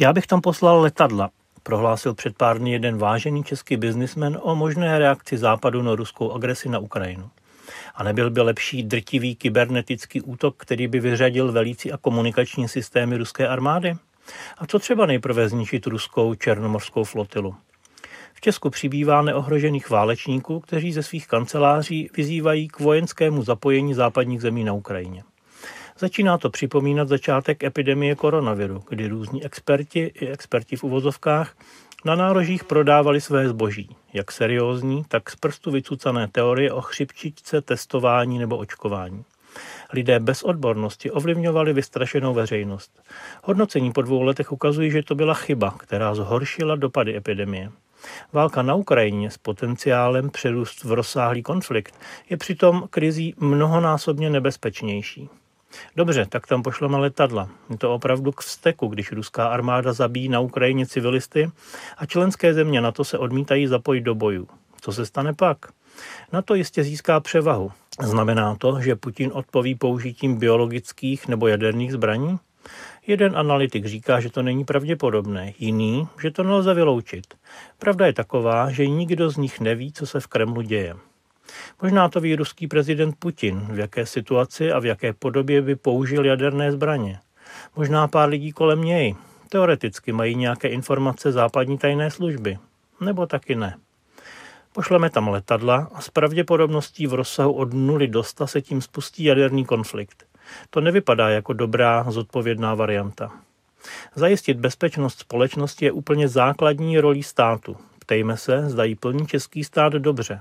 Já bych tam poslal letadla, prohlásil před pár dny jeden vážený český biznismen o možné reakci Západu na ruskou agresi na Ukrajinu. A nebyl by lepší drtivý kybernetický útok, který by vyřadil velící a komunikační systémy ruské armády? A co třeba nejprve zničit ruskou černomorskou flotilu? V Česku přibývá neohrožených válečníků, kteří ze svých kanceláří vyzývají k vojenskému zapojení západních zemí na Ukrajině. Začíná to připomínat začátek epidemie koronaviru, kdy různí experti i experti v uvozovkách na nárožích prodávali své zboží, jak seriózní, tak z prstu vycucané teorie o chřipčičce, testování nebo očkování. Lidé bez odbornosti ovlivňovali vystrašenou veřejnost. Hodnocení po dvou letech ukazují, že to byla chyba, která zhoršila dopady epidemie. Válka na Ukrajině s potenciálem přerůst v rozsáhlý konflikt je přitom krizí mnohonásobně nebezpečnější. Dobře, tak tam pošleme letadla. Je to opravdu k vzteku, když ruská armáda zabíjí na Ukrajině civilisty a členské země na to se odmítají zapojit do bojů. Co se stane pak? Na to jistě získá převahu. Znamená to, že Putin odpoví použitím biologických nebo jaderných zbraní? Jeden analytik říká, že to není pravděpodobné, jiný, že to nelze vyloučit. Pravda je taková, že nikdo z nich neví, co se v Kremlu děje. Možná to ví ruský prezident Putin, v jaké situaci a v jaké podobě by použil jaderné zbraně. Možná pár lidí kolem něj. Teoreticky mají nějaké informace západní tajné služby. Nebo taky ne. Pošleme tam letadla a s pravděpodobností v rozsahu od 0 do 100 se tím spustí jaderný konflikt. To nevypadá jako dobrá, zodpovědná varianta. Zajistit bezpečnost společnosti je úplně základní rolí státu. Ptejme se, zda jí plní český stát dobře.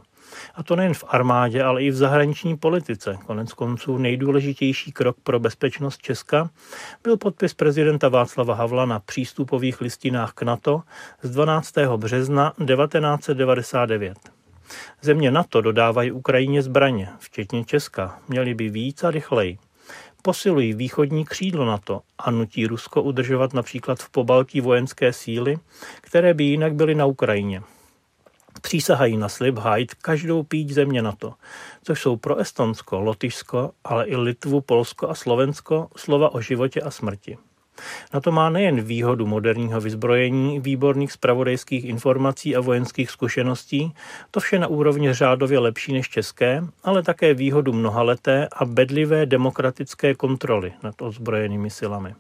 A to nejen v armádě, ale i v zahraniční politice. Konec konců nejdůležitější krok pro bezpečnost Česka byl podpis prezidenta Václava Havla na přístupových listinách k NATO z 12. března 1999. Země NATO dodávají Ukrajině zbraně, včetně Česka. Měli by víc a rychleji. Posilují východní křídlo NATO a nutí Rusko udržovat například v Pobaltí vojenské síly, které by jinak byly na Ukrajině. Přísahají na slib hájit každou píť země NATO, což jsou pro Estonsko, Lotyšsko, ale i Litvu, Polsko a Slovensko slova o životě a smrti. Na to má nejen výhodu moderního vyzbrojení, výborných spravodajských informací a vojenských zkušeností, to vše na úrovni řádově lepší než české, ale také výhodu mnohaleté a bedlivé demokratické kontroly nad ozbrojenými silami.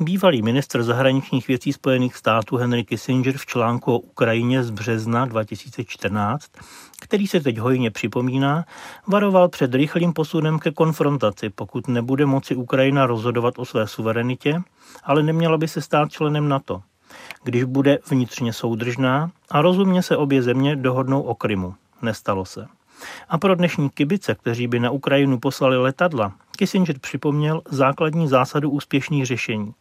Bývalý ministr zahraničních věcí Spojených států Henry Kissinger v článku o Ukrajině z března 2014, který se teď hojně připomíná, varoval před rychlým posunem ke konfrontaci, pokud nebude moci Ukrajina rozhodovat o své suverenitě, ale neměla by se stát členem NATO, když bude vnitřně soudržná a rozumně se obě země dohodnou o Krymu. Nestalo se. A pro dnešní kibice, kteří by na Ukrajinu poslali letadla, Kissinger připomněl základní zásadu úspěšných řešení.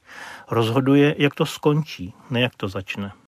Rozhoduje, jak to skončí, ne jak to začne.